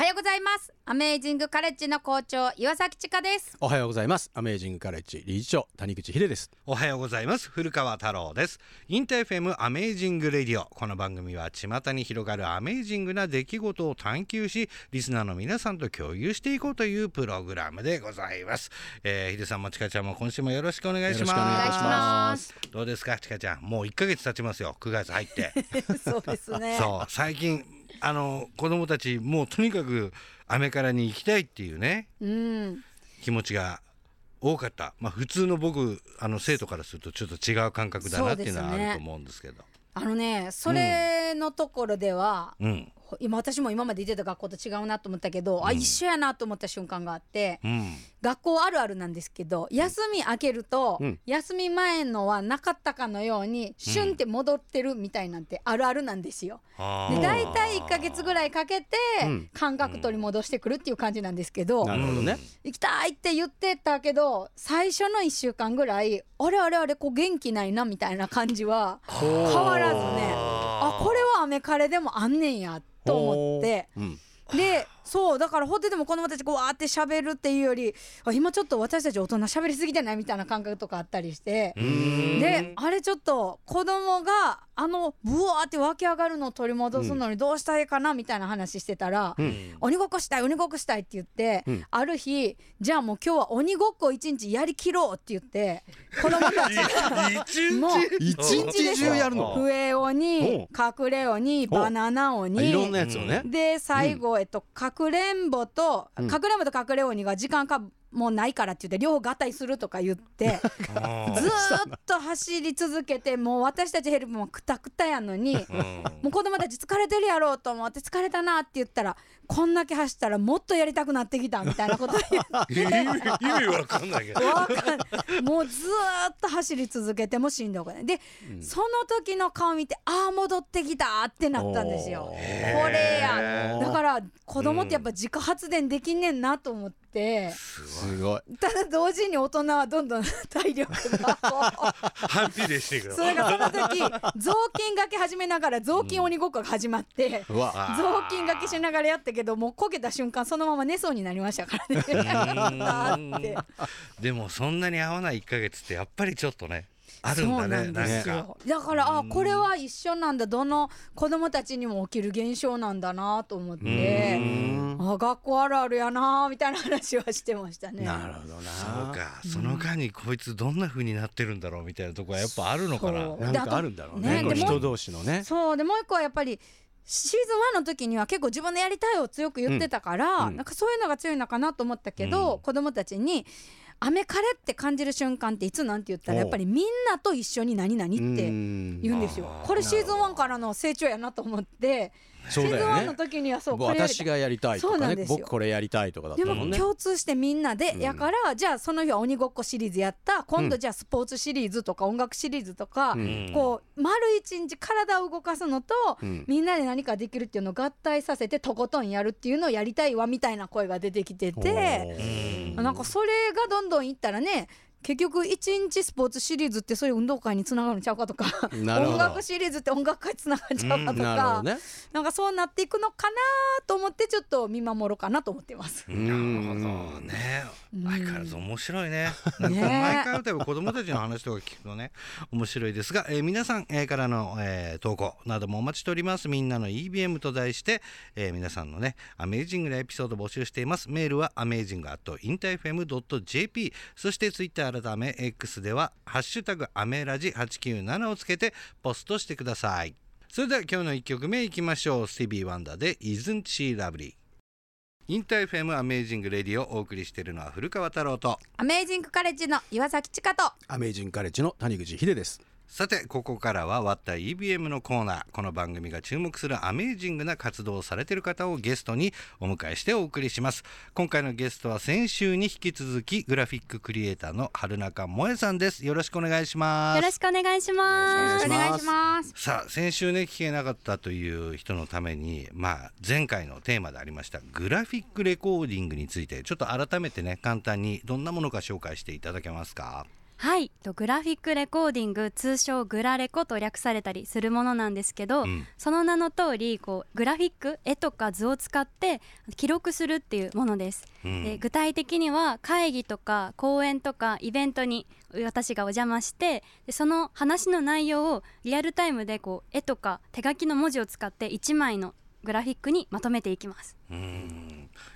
おはようございます。アメージングカレッジの校長岩崎千佳です。おはようございます。アメージングカレッジ理事長谷口秀です。おはようございます。古川太郎です。 InterFM アメージングレディオこの番組は巷に広がるアメージングな出来事を探求しリスナーの皆さんと共有していこうというプログラムでございます、えー、秀さんもちかちゃんも今週もよろしくお願いします。よろしくお願いいたします。どうですかちかちゃん。もう1ヶ月経ちますよ。9月入って。そうですね。そう最近あの子供たちもうとにかくアメカラに行きたいっていうねうん。気持ちが多かった、まあ、普通の僕あの生徒からするとちょっと違う感覚だなっていうのはあると思うんですけど。あのねそれのところでは、うん今私も今まで行ってた学校と違うなと思ったけど、あ一緒やなと思った瞬間があって、うん。学校あるあるなんですけど休み明けると、うん。休み前のはなかったかのようにシュンって戻ってるみたいなんてあるあるなんですよ。であー。大体1ヶ月ぐらいかけてうん。感覚取り戻してくるっていう感じなんですけど、なるほどね、行きたいって言ってたけど最初の1週間ぐらいあれあれあれこう元気ないなみたいな感じは変わらずねメカレでもあんねんやと思って。うん。でそうだからホテでも子供たちこうわーって喋るっていうよりあ今ちょっと私たち大人喋りすぎてないみたいな感覚とかあったりして。う。ん。であれちょっと子供があのブワーって湧き上がるのを取り戻すのにどうしたらいいかなみたいな話してたら、うん。鬼ごっこしたい鬼ごっこしたいって言って、うん。ある日じゃあもう今日は鬼ごっこ一日やりきろうって言って子供たちがもう一日中やるの？笛鬼隠れ鬼バナナあ鬼いろんなやつをね、で最後、えっとかくれんぼと、うん。かくれんぼとかくれ鬼が時間かもうないからって言って両方合体するとか言ってあ ずーっと走り続けてもう私たちヘルプもくたくたやのに。ーもう子供たち疲れてるやろうと思って疲れたなって言ったらこんだけ走ったらもっとやりたくなってきたみたいなこと言って。意味わかんないけど。もうずーっと走り続けてもしんどくない。で、その時の顔見てああ戻ってきたってなったんですよ。これや。だから子供ってやっぱ自家発電できんねんなと思って、すごい。ただ同時に大人はどんどん 体力が反比例していくの。それがその時雑巾がけ始めながら雑巾鬼ごっこが始まって、うわ。あ雑巾がけしながらやったけどもうこけた瞬間そのまま寝そうになりましたからね。だって。でもそんなに合わない1ヶ月ってやっぱりちょっとねあるんだねそうなんかよ。だからあこれは一緒なんだ。どの子供たちにも起きる現象なんだなと思って。うん。あ学校あるあるやなみたいな話はしてましたね。なるほどなそうかその間にこいつどんな風になってるんだろうみたいなとこはやっぱあるのかな。なんかあるんだろうね。人同士のね。そう。でもう一個はやっぱりシーズン1の時には結構自分のやりたいを強く言ってたから、うんうん。なんかそういうのが強いのかなと思ったけど、うん。子供たちに「アメカレって感じる瞬間っていつなん?」て言ったらやっぱりみんなと一緒に何々ってうん言うんですよこれシーズン1からの成長やなと思って、シーズン1そうだよね。の時にはそう私がやりたいとかね。そうなんですよ。僕これやりたいとかだったでももんね共通してみんなで、うんやからじゃあその日は鬼ごっこシリーズやった。今度うんじゃあスポーツシリーズとか音楽シリーズとか、うん。こう丸一日体を動かすのと、うん。みんなで何かできるっていうのを合体させてとことんやるっていうのをやりたいわみたいな声が出てきてて、うんなんかそれがどんどんいったらね結局一日スポーツシリーズってそういう運動会につながるんちゃうかとか音楽シリーズって音楽会につながるんちゃうかとなるほか、どね。なんかそうなっていくのかなと思ってちょっと見守ろうかなと思ってます。なるほどね。うん。相変わらず面白いね。なんかね毎回例えば子供たちの話とか聞くとね。面白いですが、えー皆さん、えーからの、えー投稿などもお待ちしております。みんなの EBM と題して、えー皆さんのねアメージングなエピソード募集しています。メールはアメージング at interfm.jp そしてツイッター改め X ではハッシュタグアメラジ897をつけてポストしてください。それでは今日の1曲目いきましょう。スティービー・ワンダーで Isn't She Lovely InterFM アメージングレディオお送りしているのは古川太郎とアメージングカレッジの岩崎千佳とアメージングカレッジの谷口秀ですさてここからは「割った EBM」のコーナー。この番組が注目するアメージングな活動をされている方をゲストにお迎えしてお送りします。今回のゲストは先週に引き続きグラフィッククリエイターの春中萌さんです。よろしくお願いします。よろしくお願いします。お願いします。さあ先週ね聞けなかったという人のためにまあ前回のテーマでありましたグラフィックレコーディングについてちょっと改めてね簡単にどんなものか紹介していただけますか？はい。とグラフィックレコーディング通称グラレコと略されたりするものなんですけど、うん。その名の通りこうグラフィック絵とか図を使って記録するっていうものです、うん。で具体的には会議とか講演とかイベントに私がお邪魔してでその話の内容をリアルタイムでこう絵とか手書きの文字を使って1枚のグラフィックにまとめていきます。うん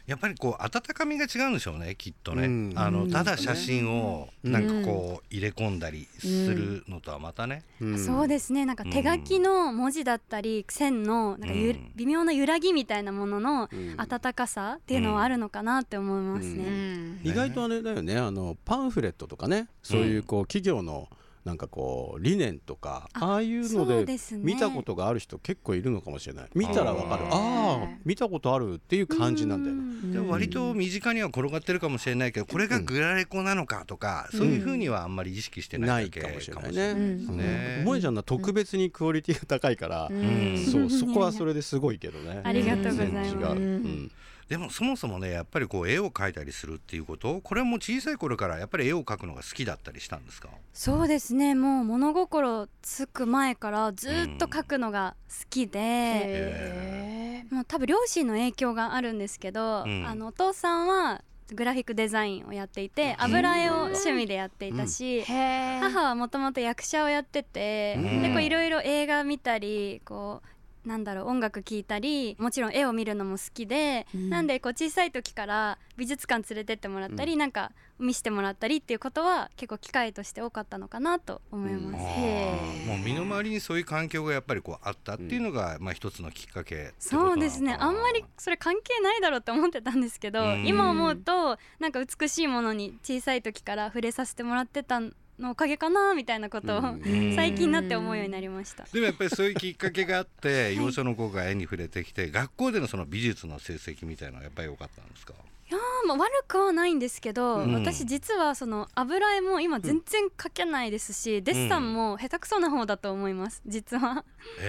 やっぱりこう温かみが違うんでしょうねきっとね、うん。あのうん。ただ写真をうん。なんかこう入れ込んだりするのとはまたね、うん。そうですね。なんか手書きの文字だったり線のなんかゆ、うん。微妙な揺らぎみたいなもののうん。温かさっていうのはあるのかなって思いますね。うん。意外とあれだよね。あのパンフレットとかね。そういうこう企業のなんかこう理念とかあああいうので見たことがある人結構いるのかもしれない。見たらわかる。あー。ああ見たことあるっていう感じなんだよね。うん。でも割と身近には転がってるかもしれないけどこれがグラレコなのかとか、そういうふうにはあんまり意識してないかもしれないねですね。萌えちゃんのは特別にクオリティが高いからん。そうそこはそれですごいけどね。ありがとうございます。うんでもそもそもねやっぱりこう絵を描いたりするっていうことこれも小さい頃からやっぱり絵を描くのが好きだったりしたんですか？そうですね。もう物心つく前からずっと描くのが好きで、へもう多分両親の影響があるんですけど、うん。あのお父さんはグラフィックデザインをやっていて油絵を趣味でやっていたし、え母はもともと役者をやってて、うん。でこういろいろ映画見たりこうなんだろう音楽聴いたりもちろん絵を見るのも好きで、うん。なんでこう小さい時から美術館連れてってもらったり、なんか見せてもらったりっていうことは結構機会として多かったのかなと思います。へー。もう身の回りにそういう環境がやっぱりこうあったっていうのが、まあ一つのきっかけってことなのか。なそうですね。あんまりそれ関係ないだろうって思ってたんですけど、うん。今思うとなんか美しいものに小さい時から触れさせてもらってたのおかげかなみたいなことを、うん。最近になって思うようになりました。でもやっぱりそういうきっかけがあって 幼少の子が絵に触れてきて学校でのその美術の成績みたいなのはやっぱり良かったんですか？いやーまあ悪くはないんですけど、うん。私実はその油絵も今全然描けないですし、デッサンも下手くそな方だと思います実は。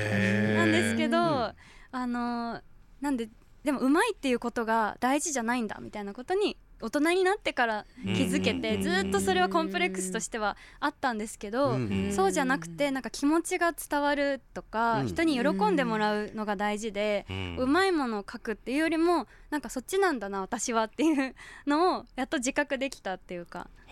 なんですけど、うん。あのーなんででもうまいっていうことが大事じゃないんだみたいなことに大人になってから気づけて、うんずっとそれはコンプレックスとしてはあったんですけど、うんそうじゃなくてなんか気持ちが伝わるとか、うん人に喜んでもらうのが大事で、うまいものを描くっていうよりもなんかそっちなんだな私はっていうのをやっと自覚できたっていうか。はあ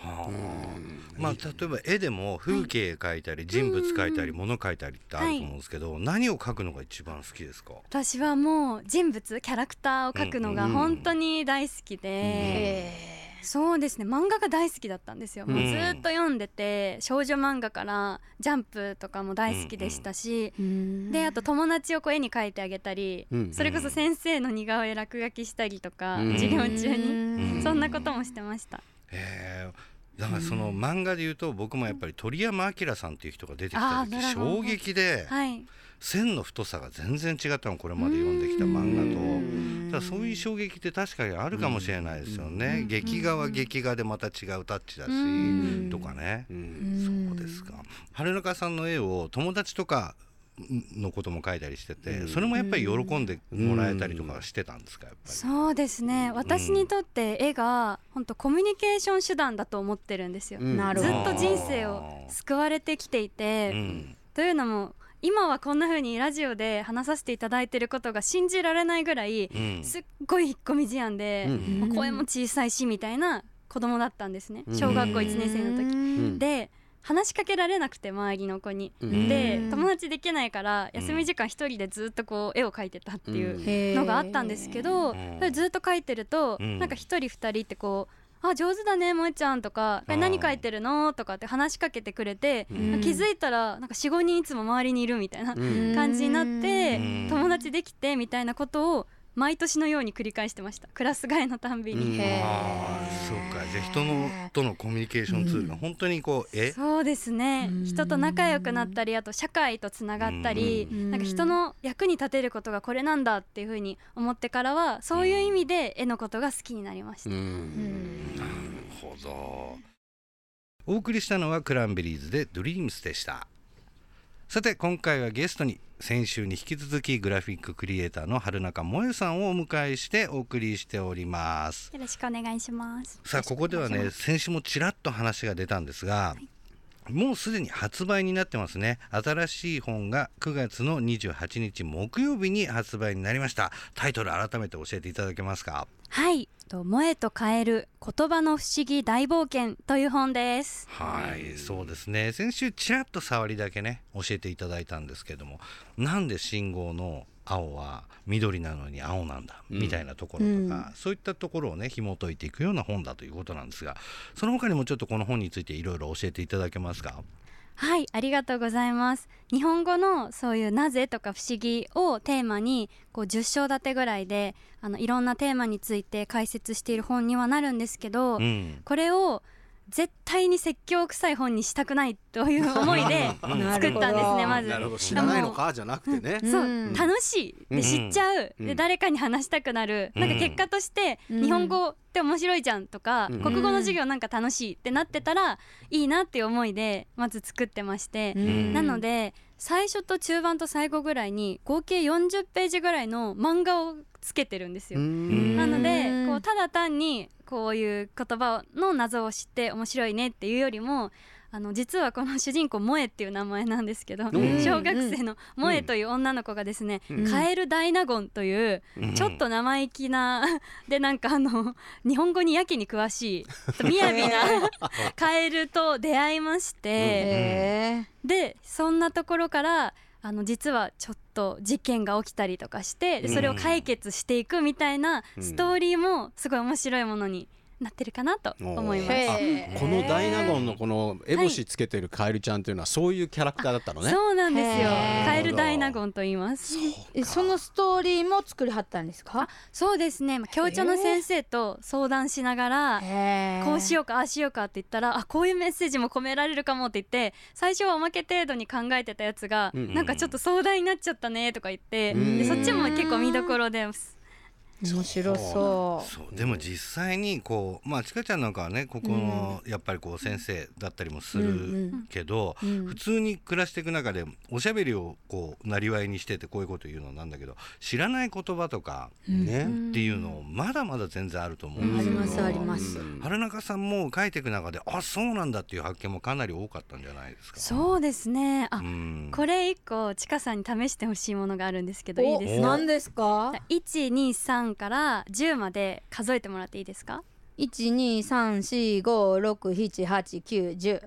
まあ例えば絵でも風景描いたり人物描いたり物描いたりってあると思うんですけど、何を描くのが一番好きですか？私はもう人物キャラクターを描くのがうん。本当に大好きで。そうですね。漫画が大好きだったんですよ、もうずーっと読んでて少女漫画からジャンプとかも大好きでしたし、であと友達をこう絵に描いてあげたり、うん。それこそ先生の似顔絵落書きしたりとか、うん。授業中に、うん。そんなこともしてました。へえだからその漫画で言うと僕もやっぱり鳥山明さんっていう人が出てきた時衝撃ではい、線の太さが全然違ったのこれまで読んできた漫画と。だそういう衝撃って確かにあるかもしれないですよね。劇画は劇画でまた違うタッチだしうん。とかね。うん。そうですか。春中さんの絵を友達とかのことも描いたりしててそれもやっぱり喜んでもらえたりとかしてたんですかやっぱり？そうですね。私にとって絵が本当コミュニケーション手段だと思ってるんですよ、うん。ずっと人生を救われてきていて、うん。というのも今はこんな風にラジオで話させていただいてることが信じられないぐらい、うん。すっごい引っ込み思案で、うん。もう声も小さいしみたいな子供だったんですね。うん。小学校1年生の時。うん。で話しかけられなくて周りの子に。うん。で友達できないから休み時間一人でずっとこう絵を描いてたっていうのがあったんですけど、うんそれずっと描いてると、うん。なんか一人二人ってこう「あ上手だね萌ちゃん」とか「えうん何描いてるの?」とかって話しかけてくれて、うん。気づいたらなんか45人いつも周りにいるみたいなうん。感じになって、うん。友達できてみたいなことを毎年のように繰り返してました。クラス替えのたんびに。うん。へああそうか。じゃあ人のとのコミュニケーションツールが本当にこう絵そうですね。うん。人と仲良くなったりあと社会とつながったりうん。なんか人の役に立てることがこれなんだっていうふうに思ってからはそういう意味で絵のことが好きになりました。うん。なるほど。お送りしたのはクランベリーズで「Dreams」でしたさて今回はゲストに先週に引き続きグラフィッククリエイターの春中萌さんをお迎えしてお送りしております。よろしくお願いします。さあここではね先週もちらっと話が出たんですが、もうすでに発売になってますね。新しい本が9月の28日木曜日に発売になりました。タイトル改めて教えていただけますか？はい。と「萌えと変える言葉の不思議大冒険」という本です。はい。そうですね。先週ちらっと触りだけね教えていただいたんですけどもなんで信号の青は緑なのに青なんだ、みたいなところとか、そういったところをね紐解いていくような本だということなんですがその他にもちょっとこの本についていろいろ教えていただけますか？はいありがとうございます。日本語のそういうなぜとか不思議をテーマにこう10章立てぐらいであのいろんなテーマについて解説している本にはなるんですけど、うん。これを絶対に説教臭い本にしたくないという思いで 作ったんですねまず。なるほど。知らないのか？じゃなくてね。そう、うん。楽しいうんで知っちゃう、うん。で誰かに話したくなる、うん。なんか結果としてうん。日本語って面白いじゃんとか、うん。国語の授業なんか楽しいってなってたらいいなっていう思いでまず作ってまして、ん。なので最初と中盤と最後ぐらいに合計40ページぐらいの漫画をつけてるんですよ。んなのでうんこうただ単にこういう言葉の謎を知って面白いねっていうよりもあの実はこの主人公萌えっていう名前なんですけど、うん。小学生の萌えという女の子がですね、うん。カエルダイナゴンといううん。ちょっと生意気な でなんかあの日本語にやけに詳しいみやびな カエルと出会いまして、へでそんなところからあの実はちょっと事件が起きたりとかしてでそれを解決していくみたいなうん。ストーリーもすごい面白いものになってるかなと思います。このダイナゴンのこの烏帽子つけてるカエルちゃんっていうのはそういうキャラクターだったのね。そうなんですよ。カエルダイナゴンと言います。えそのストーリーも作りはったんですか？そうですね。まあ教長の先生と相談しながらこうしよようかああしようかって言ったらあこういうメッセージも込められるかもって言って最初はおまけ程度に考えてたやつが、うんなんかちょっと壮大になっちゃったねとか言って、うん。でそっちも結構見どころです。面白そそうでも実際にこうまあちかちゃんなんかはねここのやっぱりこう先生だったりもすう。るけど、うん。普通に暮らしていく中でおしゃべりをこうなりわいにしててこういうこと言うのなんだけど知らない言葉とかね。っていうのまだまだ全然あると思ううんんあですけど、りますあります。春中さんも書いていく中であそうなんだっていう発見もかなり多かったんじゃないですか？そうですね。あ、うん。これ一個ちかさんに試してほしいものがあるんですけどいいですか？お何ですか？123から10まで数えてもらっていいですか？一二三四五六七八九十。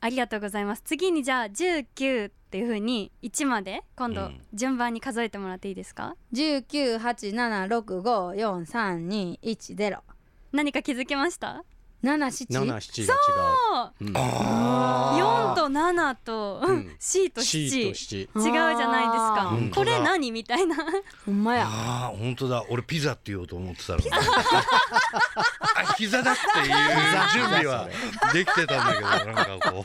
ありがとうございます。次にじゃあ19っていう風に1まで今度うん順番に数えてもらっていいですか、十九八七六五四三二一ゼロ。何か気づきました？七七七。七が違う。う。ん。あ4と7と、うん。C と C 7と七。違うじゃないですか。これ何みたいな。ほんまや。あー本当だ。俺ピザって言おうと思ってたの。にあ膝だっていう準備はできてたんだけどなんかこ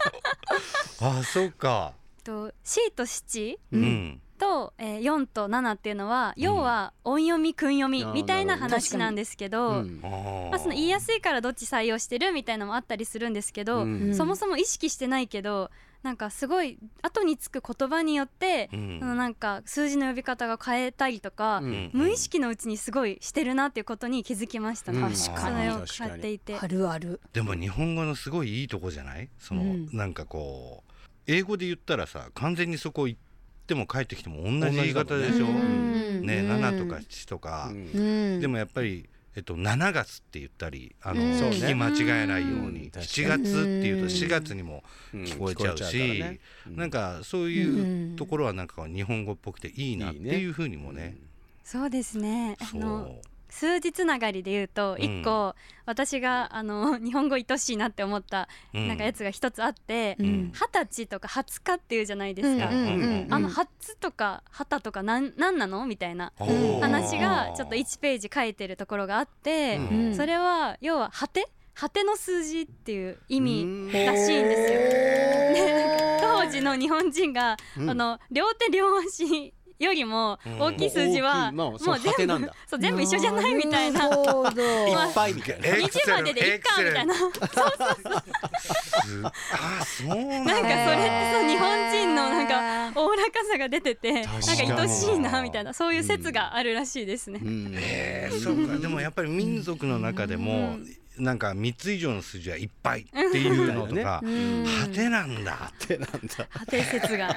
う。あそうか。と C と7うん、と、えー、4と7っていうのは、要は音読み訓読みみたいな話なんですけど、まあ、その言いやすいからどっち採用してるみたいなのもあったりするんですけど、うん。そもそも意識してないけどなんかすごい後につく言葉によって、うん。そのなんか数字の呼び方が変えたりとか、うん。無意識のうちにすごいしてるなっていうことに気づきました、うん。確そかに。れを買っていて。あるある。でも日本語のすごいいいとこじゃない？その、うん。なんかこう英語で言ったらさ完全にそこ行っても帰ってきても同じ言い方でしょ、うん。ね、うん。7とか7とか、でもやっぱり、えっと、7月って言ったりあの、聞き間違えないように、うん。確かに7月っていうとうん4月にもうん。聞こえちゃうし、うなんかそういうところはなんか日本語っぽくていいなっていうふうにもね。そうですね。あそのう数字つながりで言うとうん。一個、私があの 日本語愛しいなって思ったうん。なんかやつが一つあってう二十、ん歳とか20日っていうじゃないですか、うんうんうんうんあの初とか旗とかなんなんなの？みたいな話がちょっと1ページ書いてるところがあって、うん。それは要は果て？果ての数字っていう意味うん。らしいんですよ。当時の日本人が、うん。あの両手両足よりも大きい数字は、もう全部なんだ。そう全部一緒じゃないみたいな。いっぱいみたいな。え20まででいっかみたいな。なんかそすあそうなんれだってそう日本人のなんかおおらかさが出ててなんか愛しいなみたいな。そういう説があるらしいですね。うん。えーそうか。でもやっぱり民族の中でも、なんか3つ以上の数字はいっぱいっていうのとか、うん。果てなんだ。ってなんだ。果て説が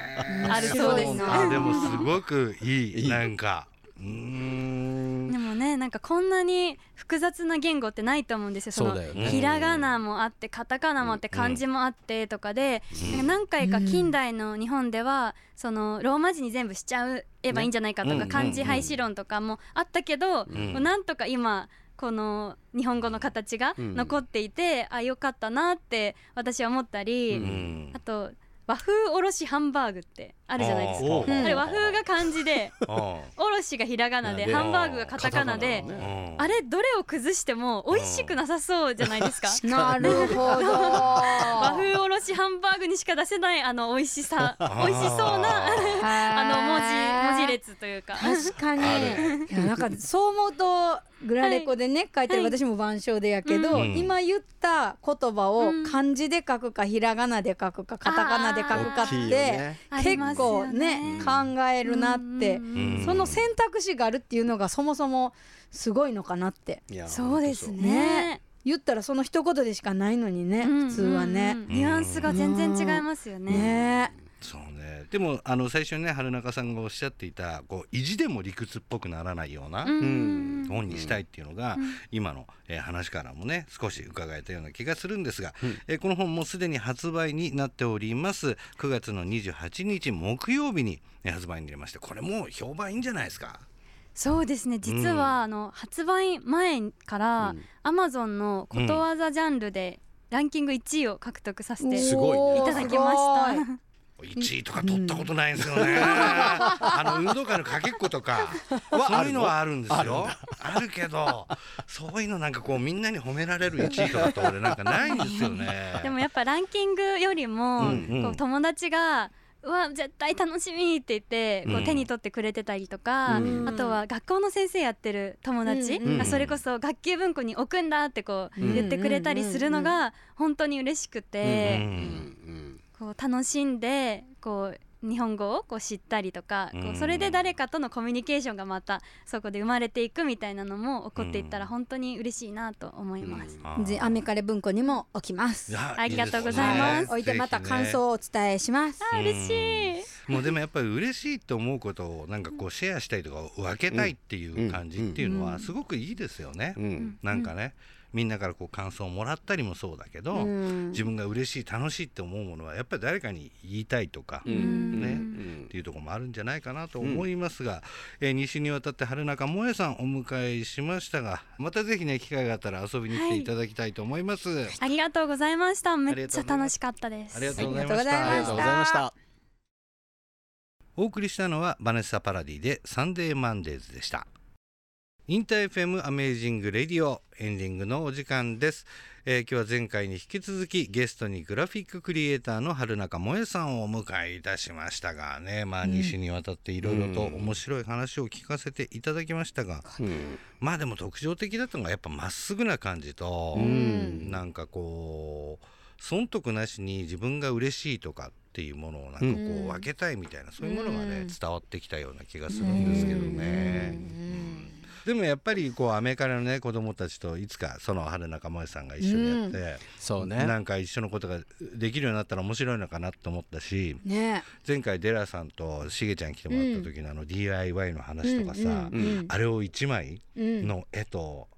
あるそうですあなでもすごくいい。なんかうーん。でもねなんかこんなに複雑な言語ってないと思うんですよ。のそうだよね。ひらがなもあってカタカナもあって漢字もあってとかで、なんか何回か近代の日本ではそのローマ字に全部しちゃえばいいんじゃないかとか、ね漢字廃止論とかもあったけど、うなんとか今この日本語の形がうん。残っていて、あよかったなって私は思ったり、うん。あと和風おろしハンバーグってあるじゃないですか。あれ和風が漢字であ おろしがひらがなででハンバーグがカタカナでね。ーあれどれを崩しても美味しくなさそうじゃないですか。なるほど。和風おろしハンバーグにしか出せないあの美味しさ美味しそうなあの文字文字列というか。確かに。いやなんかそう思うとグラレコでね、書いてるはい私も板書でやけど、うん。今言った言葉をうん漢字で書くかひらがなで書くかカタカナで書くかってね。結構よね。考えるなって。その選択肢があるっていうのがそもそもすごいのかなって。そうです本ね。言ったらその一言でしかないのにねうん普通はね。ニュアンスが全然違いますよね。ねそうね。でもあの最初にね春中さんがおっしゃっていたこう意地でも理屈っぽくならないようなうん。うん本にしたいっていうのが、うん。今の、えー話からもね少し伺えたような気がするんですが、うん。えーこの本もすでに発売になっております。9月の28日木曜日に、えー発売になりましてこれもう評判いいんじゃないですか？そうですね。実は、あの発売前から、うん。アマゾンのことわざジャンルでランキング1位を獲得させていただきました。すごい1位とか取ったことないんですよね、あの運動会のかけっことかそういうの？はあるんですよ。あるけどそういうのなんかこうみんなに褒められる1位とかって俺なんかないんですよね。でもやっぱランキングよりも、うんうん。こう友達がうわ絶対楽しみって言ってこううん手に取ってくれてたりとか、うん。あとは学校の先生やってる友達うん。うん。がそれこそ学級文庫に置くんだってこううん。言ってくれたりするのが本当に嬉しくて、うん。うんこう楽しんでこう日本語をこう知ったりとか、こうん。うそれで誰かとのコミュニケーションがまたそこで生まれていくみたいなのも起こっていったら本当に嬉しいなと思います。あー。じアメカレ文庫にも置きます。ありがとうございます。いですね。置いてまた感想をお伝えします。あ嬉しい。もうでもやっぱり嬉しいと思うことをなんかこうシェアしたいとか分けたいっていう感じっていうのはすごくいいですよね。うんうん。なんかねみんなからこう感想をもらったりもそうだけど、うん。自分が嬉しい楽しいって思うものはやっぱり誰かに言いたいとか、うん。ねうん。っていうところもあるんじゃないかなと思いますが、えー西にわたって春中萌さんお迎えしましたがまたぜひね機会があったら遊びに来ていただきたいと思います。ありがとうございました。めっちゃ楽しかったです。ありがとうございました。ありがとうございました。お送りしたのはバネッサ・パラディでサンデーマンデーズでしたインター FM アメージングレディオエンディングのお時間です、えー今日は前回に引き続きゲストにグラフィッククリエイターの春中萌さんをお迎えいたしましたがねまあ西にわたっていろいろと面白い話を聞かせていただきましたが、うん。まあでも特徴的だったのがやっぱまっすぐな感じと、うん。なんかこう損得なしに自分が嬉しいとかっていうものをなんかこうん。う分けたいみたいな、そういうものがねうん。伝わってきたような気がするんですけどね。うんでもやっぱりこうアメカレのね子供たちといつかその春中萌さんが一緒にやって、そうね。なんか一緒のことができるようになったら面白いのかなと思ったしね。前回デラさんとしげちゃん来てもらった時のあの DIY の話とかさ、うんうんあれを1枚うんの絵と、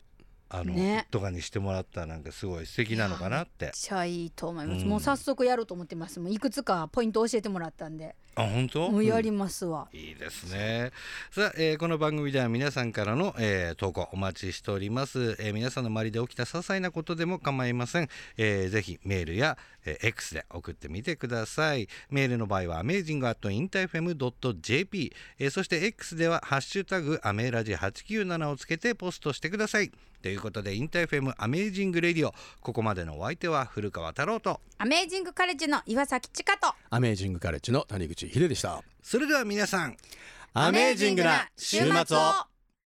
あの、ね。とかにしてもらったらなんかすごい素敵なのかなって。めっちゃいいと思います、うん。もう早速やろうと思ってます。もういくつかポイント教えてもらったんであ本当？もうやりますわ、いいですね。さあ、えーこの番組では皆さんからの、えー投稿お待ちしております、えー皆さんの周りで起きた些細なことでも構いません、えーぜひメールや、えー X で送ってみてください。メールの場合は amazing.interfm.jp、えーそして X ではハッシュタグアメラジ897をつけてポストしてください。ということで InterFM アメージングレディオ。ここまでのお相手は古川太郎と。アメージングカレッジの岩崎千佳と。アメージングカレッジの谷口秀でした。それでは皆さんアメージングな週末を